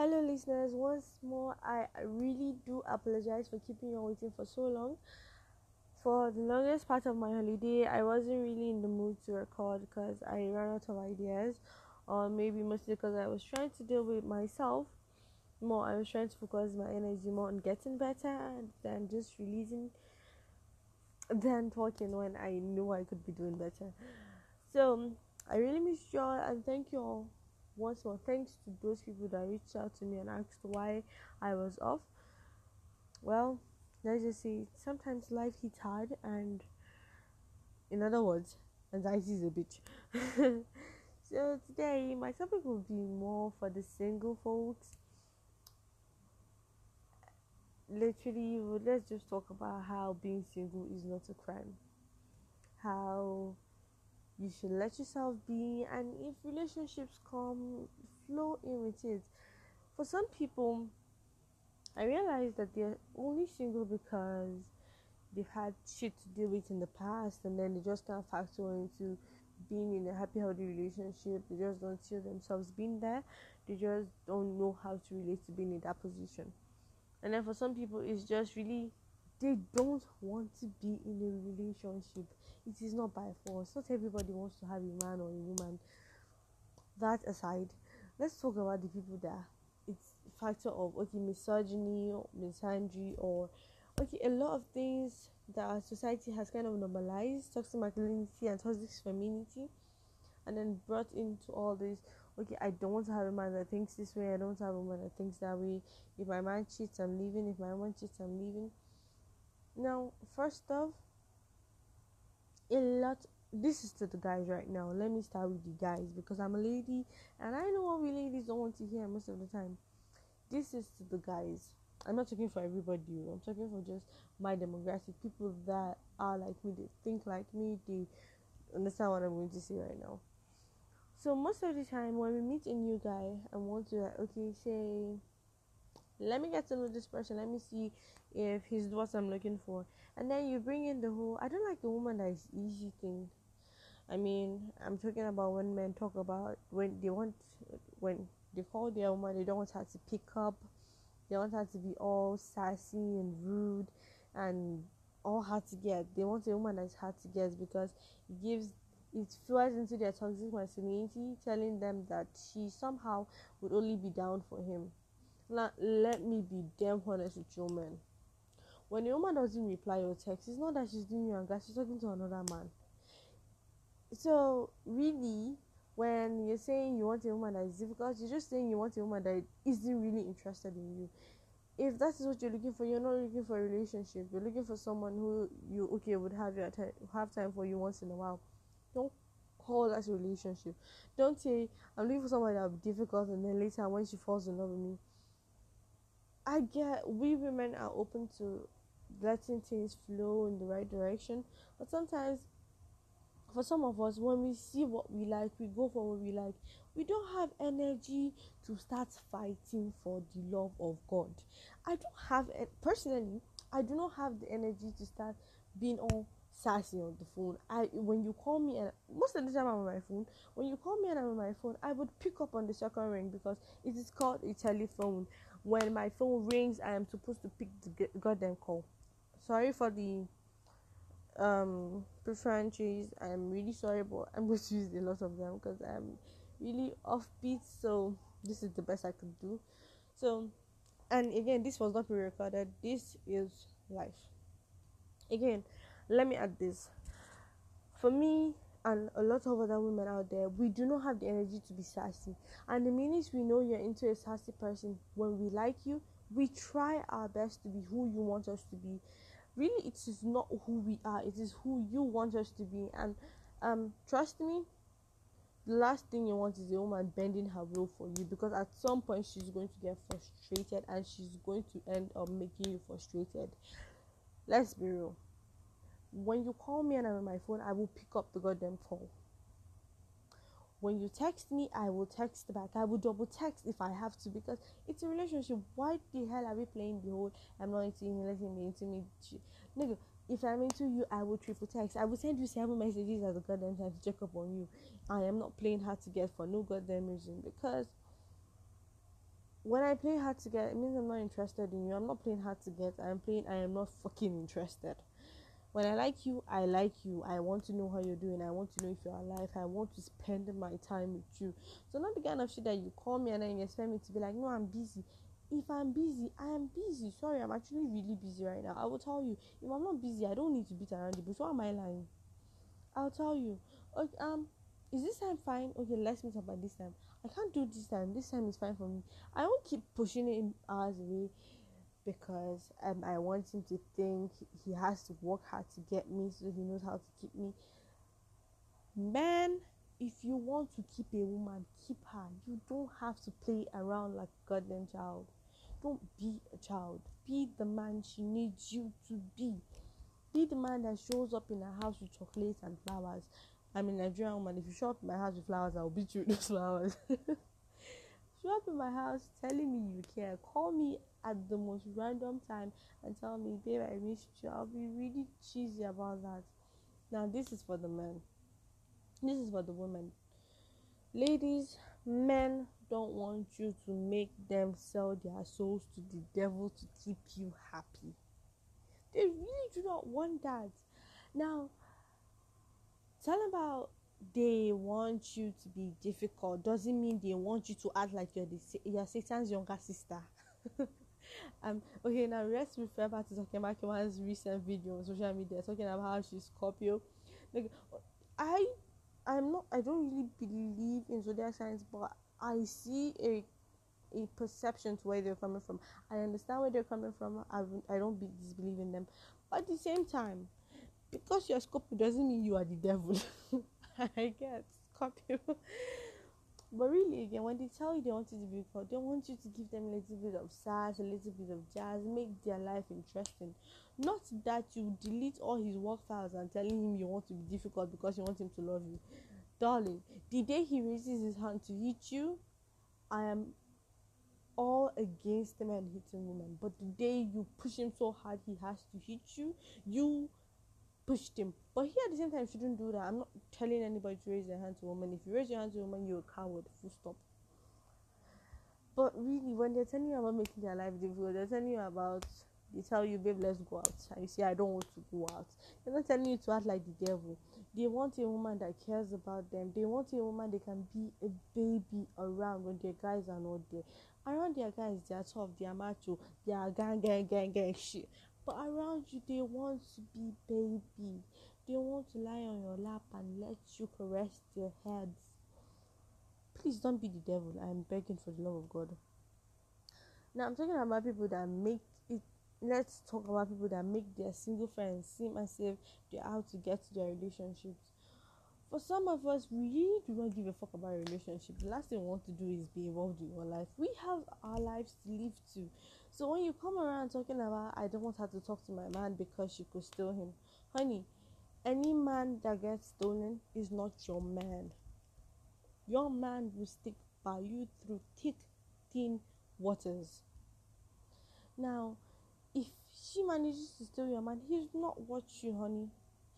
Hello, listeners. Once more, I really do apologize for keeping you waiting for so long. For the longest part of my holiday, I wasn't really in the mood to record because I ran out of ideas, or maybe mostly because I was trying to deal with myself more. I was trying to focus my energy more on getting better than just releasing, than talking when I knew I could be doing better. So, I really miss y'all and thank you all once more thanks to those people that reached out to me and asked why I was off. Well, let's just say sometimes life hits hard, and in other words, anxiety is a bitch. so today, my topic will be more for the single folks. Literally, let's just talk about how being single is not a crime. How you should let yourself be and if relationships come flow in with it. For some people i realize that they're only single because they've had shit to deal with in the past and then they just can't factor into being in a happy healthy relationship. They just don't see themselves being there. They just don't know how to relate to being in that position. And then for some people it's just really they don't want to be in a relationship it is not by force. Not everybody wants to have a man or a woman. That aside, let's talk about the people that it's factor of okay misogyny or misandry or okay a lot of things that our society has kind of normalized toxic masculinity and toxic femininity and then brought into all this okay i don't want to have a man that thinks this way i don't want to have a man that thinks that way if my man cheats i'm leaving if my woman cheats i'm leaving now first off a lot this is to the guys right now. Let me start with the guys because i'm a lady and i know what we ladies don't want to hear most of the time. This is to the guys. I'm not talking for everybody oh. i'm talking for just my demographic people that are like me they think like me they understand what i'm going to say right now. So most of the time when we meet a new guy and want to like, okay say let me get to know this person. Let me see if he's what i'm looking for. And then you bring in the whole i don't like a woman that is easy thing. I mean i'm talking about when men talk about when they want when they call their woman they don't want her to pick up. They want her to be all sassy and rude and all hard to get. They want a woman that's hard to get because it gives it fuels into their toxic masculinity telling them that she somehow would only be down for him now, let me be damn honest with you, man. When a woman doesn't reply your text, it's not that she's doing you anger, she's talking to another man. So, really, when you're saying you want a woman that is difficult, you're just saying you want a woman that isn't really interested in you. If that is what you're looking for, you're not looking for a relationship. You're looking for someone who you okay would have your time, have time for you once in a while. Don't call that a relationship. Don't say I'm looking for someone that will be difficult, and then later when she falls in love with me, I get we women are open to letting things flow in the right direction, but sometimes for some of us when we see what we like we go for what we like we don't have energy to start fighting for the love of god. I don't have personally i do not have the energy to start being all sassy on the phone. I when you call me and most of the time i'm on my phone when you call me and i'm on my phone i would pick up on the second ring because it is called a telephone when my phone rings i am supposed to pick the goddamn call. Sorry for the um preferences i'm really sorry but i'm going to use a lot of them because i'm really offbeat so this is the best i could do. So and again this was not pre-recorded. This is life again let me add this. For me and a lot of other women out there, we do not have the energy to be sassy. And the minute we know you're into a sassy person, when we like you, we try our best to be who you want us to be. Really, it is not who we are, it is who you want us to be. And um, trust me, the last thing you want is a woman bending her will for you because at some point she's going to get frustrated and she's going to end up making you frustrated. Let's be real when you call me and I'm on my phone, I will pick up the goddamn call. When you text me, I will text back. I will double text if I have to because it's a relationship. Why the hell are we playing the whole I'm not into you, letting me into me? Nigga, if I'm into you, I will triple text. I will send you seven messages at the goddamn time to check up on you. I am not playing hard to get for no goddamn reason because when I play hard to get, it means I'm not interested in you. I'm not playing hard to get. I'm playing. I am not fucking interested. When I like you, I like you. I want to know how you're doing. I want to know if you're alive. I want to spend my time with you. So not the kind of shit that you call me and then you expect me to be like, no, I'm busy. If I'm busy, I am busy. Sorry, I'm actually really busy right now. I will tell you. If I'm not busy, I don't need to beat around the bush. Why am I lying? I'll tell you. Okay, um, is this time fine? Okay, let's meet up at this time. I can't do this time. This time is fine for me. I won't keep pushing it hours away because um, I want him to think he has to work hard to get me so he knows how to keep me. Man, if you want to keep a woman, keep her. You don't have to play around like a goddamn child. Don't be a child. Be the man she needs you to be. Be the man that shows up in her house with chocolates and flowers. I'm a Nigerian woman. If you show up in my house with flowers, I'll beat you with those flowers. show up in my house telling me you care. Call me at the most random time and tell me, babe, I miss you. I'll be really cheesy about that. Now, this is for the men. This is for the women. Ladies, men don't want you to make them sell their souls to the devil to keep you happy. They really do not want that. Now, tell about they want you to be difficult doesn't mean they want you to act like you're the you're Satan's younger sister. um okay now let's refer back to talking about Kima's recent video on social media talking about how she's Scorpio. Like I I'm not I don't really believe in zodiac signs but I see a a perception to where they're coming from. I understand where they're coming from. I, I don't be, disbelieve in them. But at the same time, because you're Scorpio doesn't mean you are the devil. I get Scorpio. But really, again, when they tell you they want you to be called, they want you to give them a little bit of sass, a little bit of jazz, make their life interesting. Not that you delete all his work files and telling him you want to be difficult because you want him to love you. Darling, the day he raises his hand to hit you, I am all against man hitting women. But the day you push him so hard he has to hit you, you pushed him. But he at the same time you shouldn't do that. I'm not telling anybody to raise their hand to a woman. If you raise your hand to a woman, you're a coward. Full stop. But really, when they're telling you about making their life difficult, they're telling you about they tell you, babe, let's go out. And you say, I don't want to go out. They're not telling you to act like the devil. They want a woman that cares about them. They want a woman they can be a baby around when their guys are not there. Around their guys, they are tough, they are macho, they are gang, gang, gang, gang shit. But around you, they want to be baby. They want to lie on your lap and let you caress their heads. Please don't be the devil. I'm begging for the love of God. Now I'm talking about people that make it. Let's talk about people that make their single friends seem as if they're out to get their relationships. For some of us, we do not give a fuck about a relationship. The last thing we want to do is be involved in your life. We have our lives to live to. So when you come around talking about I don't want her to talk to my man because she could steal him, honey, any man that gets stolen is not your man. Your man will stick by you through thick, thin waters. Now, if she manages to steal your man, he's not what you, honey.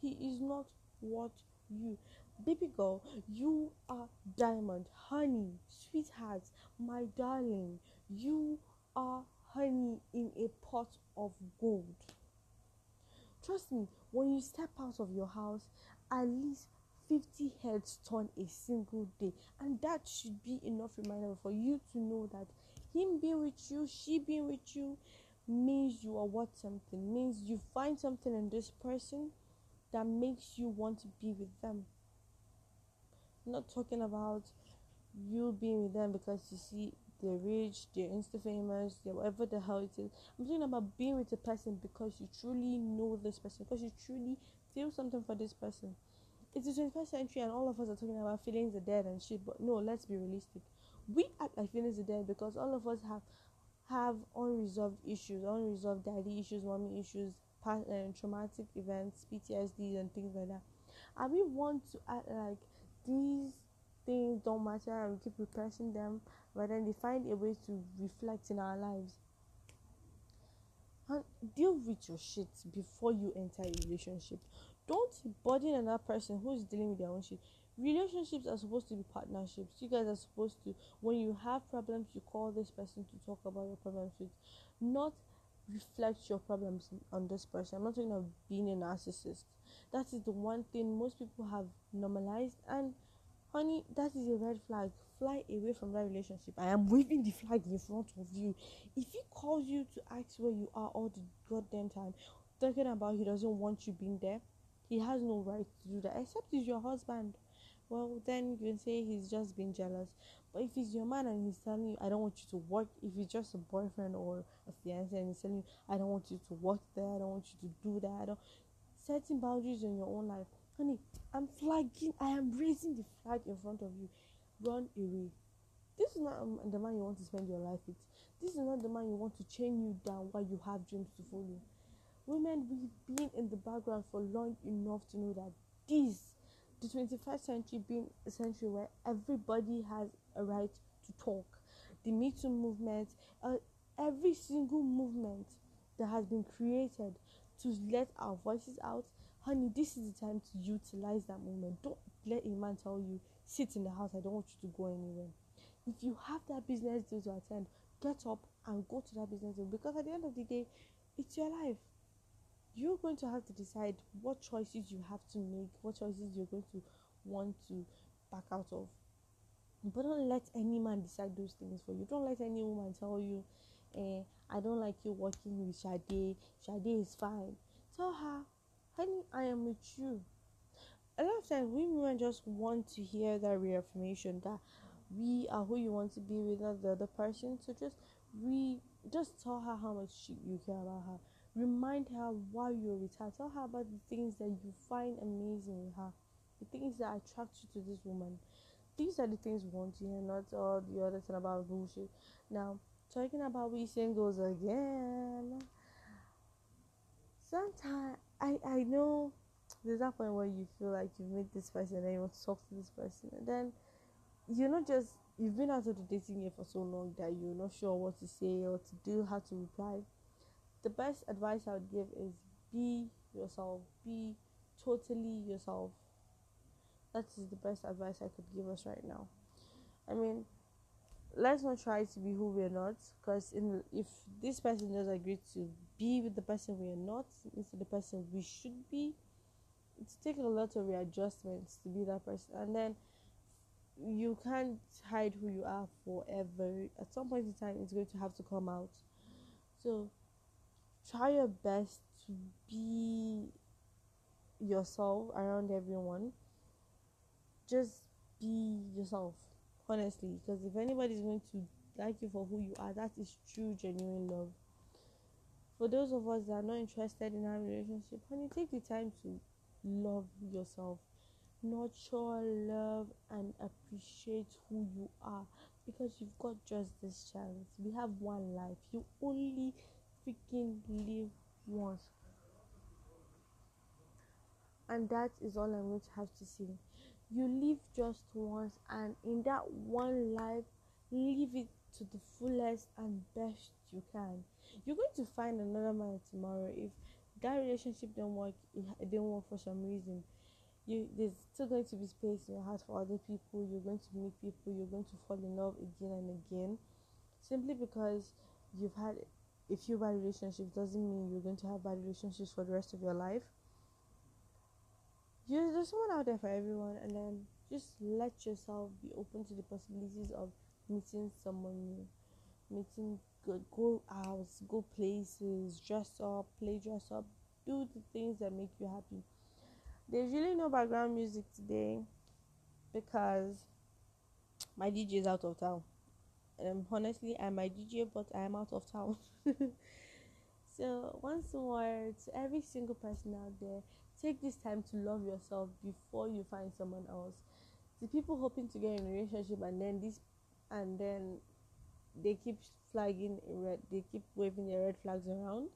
He is not what you. Baby girl, you are diamond, honey, sweetheart, my darling. You are honey in a pot of gold. Trust me, when you step out of your house, at least 50 heads turn a single day, and that should be enough reminder for you to know that him being with you, she being with you, means you are worth something, means you find something in this person that makes you want to be with them. Not talking about you being with them because you see they're rich, they're insta famous, they're whatever the hell it is. I'm talking about being with a person because you truly know this person, because you truly feel something for this person. It's the 21st century, and all of us are talking about feelings are dead and shit. But no, let's be realistic. We act like feelings are dead because all of us have have unresolved issues, unresolved daddy issues, mommy issues, past, uh, traumatic events, PTSD, and things like that. And we want to act like these things don't matter and we keep repressing them but then they find a way to reflect in our lives. And deal with your shit before you enter a relationship. Don't burden another person who's dealing with their own shit. Relationships are supposed to be partnerships. You guys are supposed to when you have problems you call this person to talk about your problems with not reflect your problems on this person. I'm not talking of being a narcissist that is the one thing most people have normalized. And honey that is a red flag. Fly away from that relationship. I am waving the flag in front of you. If he calls you to ask where you are all the goddamn time talking about he doesn't want you being there he has no right to do that except he's your husband. Well then you can say he's just being jealous. But if he's your man and he's telling you i don't want you to work if he's just a boyfriend or a fiance and he's telling you i don't want you to work there i don't want you to do that setting boundaries in your own life. Honey i'm flagging i am raising the flag in front of you. Run away. This is not um, the man you want to spend your life with. This is not the man you want to chain you down while you have dreams to follow. Women we've been in the background for long enough to know that this the 21st century being a century where everybody has a right to talk. The me too movement uh, every single movement that has been created to let our voices out. Honey this is the time to utilize that moment. Don't let a man tell you sit in the house i don't want you to go anywhere. If you have that business deal to attend get up and go to that business deal because at the end of the day it's your life. You're going to have to decide what choices you have to make what choices you're going to want to back out of. But don't let any man decide those things for you. Don't let any woman tell you eh, i don't like you working with Sade. Sade is fine. Tell her honey i am with you. A lot of times we women just want to hear that reaffirmation that we are who you want to be with the other person. So just we just tell her how much you care about her. Remind her why you're with her. Tell her about the things that you find amazing with her. The things that attract you to this woman. These are the things we want to hear not all the other thing about bullshit. Now talking about we singles again sometimes i i know there's that point where you feel like you've met this person and you want to talk to this person and then you're not just you've been out of the dating game for so long that you're not sure what to say or to do how to reply the best advice I would give is be yourself, be totally yourself. That is the best advice I could give us right now. I mean, let's not try to be who we're not, because if this person does agree to be with the person we are not instead the person we should be, it's taking a lot of readjustments to be that person, and then you can't hide who you are forever. At some point in time, it's going to have to come out. So try your best to be yourself around everyone just be yourself honestly because if anybody's going to like you for who you are that is true genuine love for those of us that are not interested in our relationship honey take the time to love yourself nurture love and appreciate who you are because you've got just this chance we have one life you only freaking live once. And that is all I'm going to have to say. You live just once, and in that one life, live it to the fullest and best you can. You're going to find another man tomorrow if that relationship didn't work. It didn't work for some reason. You there's still going to be space in your heart for other people. You're going to meet people. You're going to fall in love again and again, simply because you've had a few bad relationships doesn't mean you're going to have bad relationships for the rest of your life. You, there's someone out there for everyone, and then just let yourself be open to the possibilities of meeting someone new, meeting good, go out, go places, dress up, play dress up, do the things that make you happy. There's really no background music today because my DJ is out of town um, honestly, I'm my DJ, but I am out of town. so, once more, to every single person out there, take this time to love yourself before you find someone else. The people hoping to get in a relationship and then this, and then they keep flagging red, they keep waving their red flags around.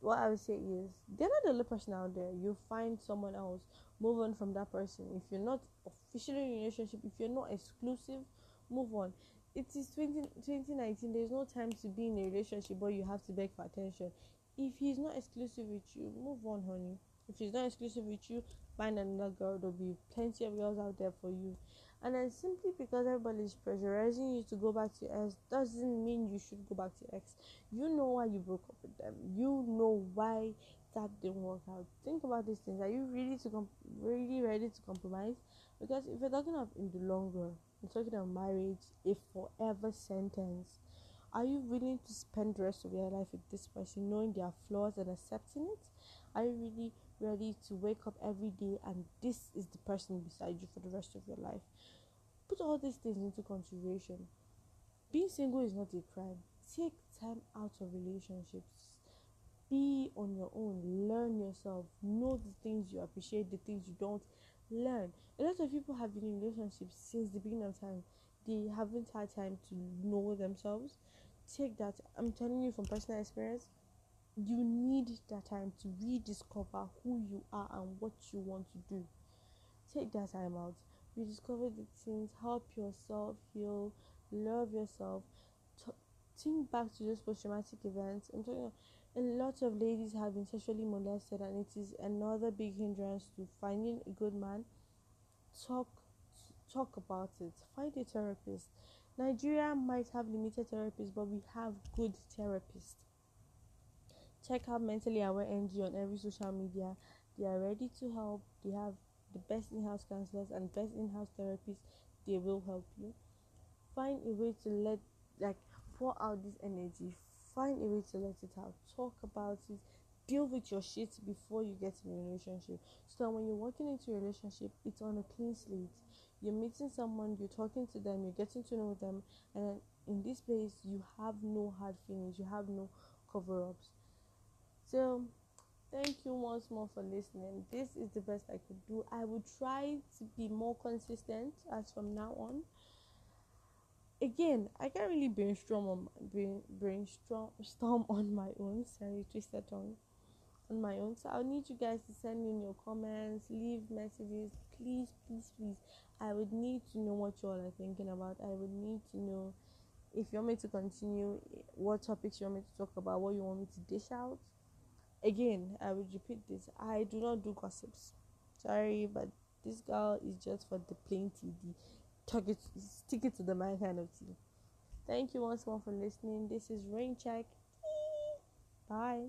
What I would say is, they're not the only person out there. You find someone else, move on from that person. If you're not officially in a relationship, if you're not exclusive, move on it is 20, 2019 there's no time to be in a relationship but you have to beg for attention if he's not exclusive with you move on honey If he's not exclusive with you, find another girl. There'll be plenty of girls out there for you. And then simply because everybody is pressurizing you to go back to ex doesn't mean you should go back to ex. You know why you broke up with them. You know why that didn't work out. Think about these things. Are you really to com- really ready to compromise? Because if you're talking of in the long run, you're talking of marriage, a forever sentence. Are you willing to spend the rest of your life with this person, knowing their flaws and accepting it? Are you really ready to wake up every day and this is the person beside you for the rest of your life? Put all these things into consideration. Being single is not a crime. Take time out of relationships. Be on your own. Learn yourself. Know the things you appreciate, the things you don't. Learn. A lot of people have been in relationships since the beginning of time. They haven't had time to know themselves. Take that. I'm telling you from personal experience you need that time to rediscover who you are and what you want to do. Take that time out, rediscover the things, help yourself heal, love yourself. T- think back to those post traumatic events. I'm talking a lot of ladies have been sexually molested, and it is another big hindrance to finding a good man. Talk, talk about it. Find a therapist. Nigeria might have limited therapists, but we have good therapists. Check out mentally aware ng on every social media. They are ready to help. They have the best in-house counselors and best in-house therapists. They will help you. Find a way to let like pour out this energy. Find a way to let it out. Talk about it. Deal with your shit before you get in a relationship. So that when you're walking into a relationship it's on a clean slate you're meeting someone you're talking to them you're getting to know them and in this place you have no hard feelings you have no cover-ups so, thank you once more for listening. This is the best I could do. I will try to be more consistent as from now on. Again, I can't really brainstorm on brainstorm storm on my own. Sorry, twisted tongue. On my own, so I'll need you guys to send in your comments, leave messages, please, please, please. I would need to know what you all are thinking about. I would need to know if you want me to continue, what topics you want me to talk about, what you want me to dish out. Again i will repeat this. I do not do gossips. Sorry but this girl is just for the plain tv talk it stick it to the man kind of tea thank you once more for listening. This is rain check. Bye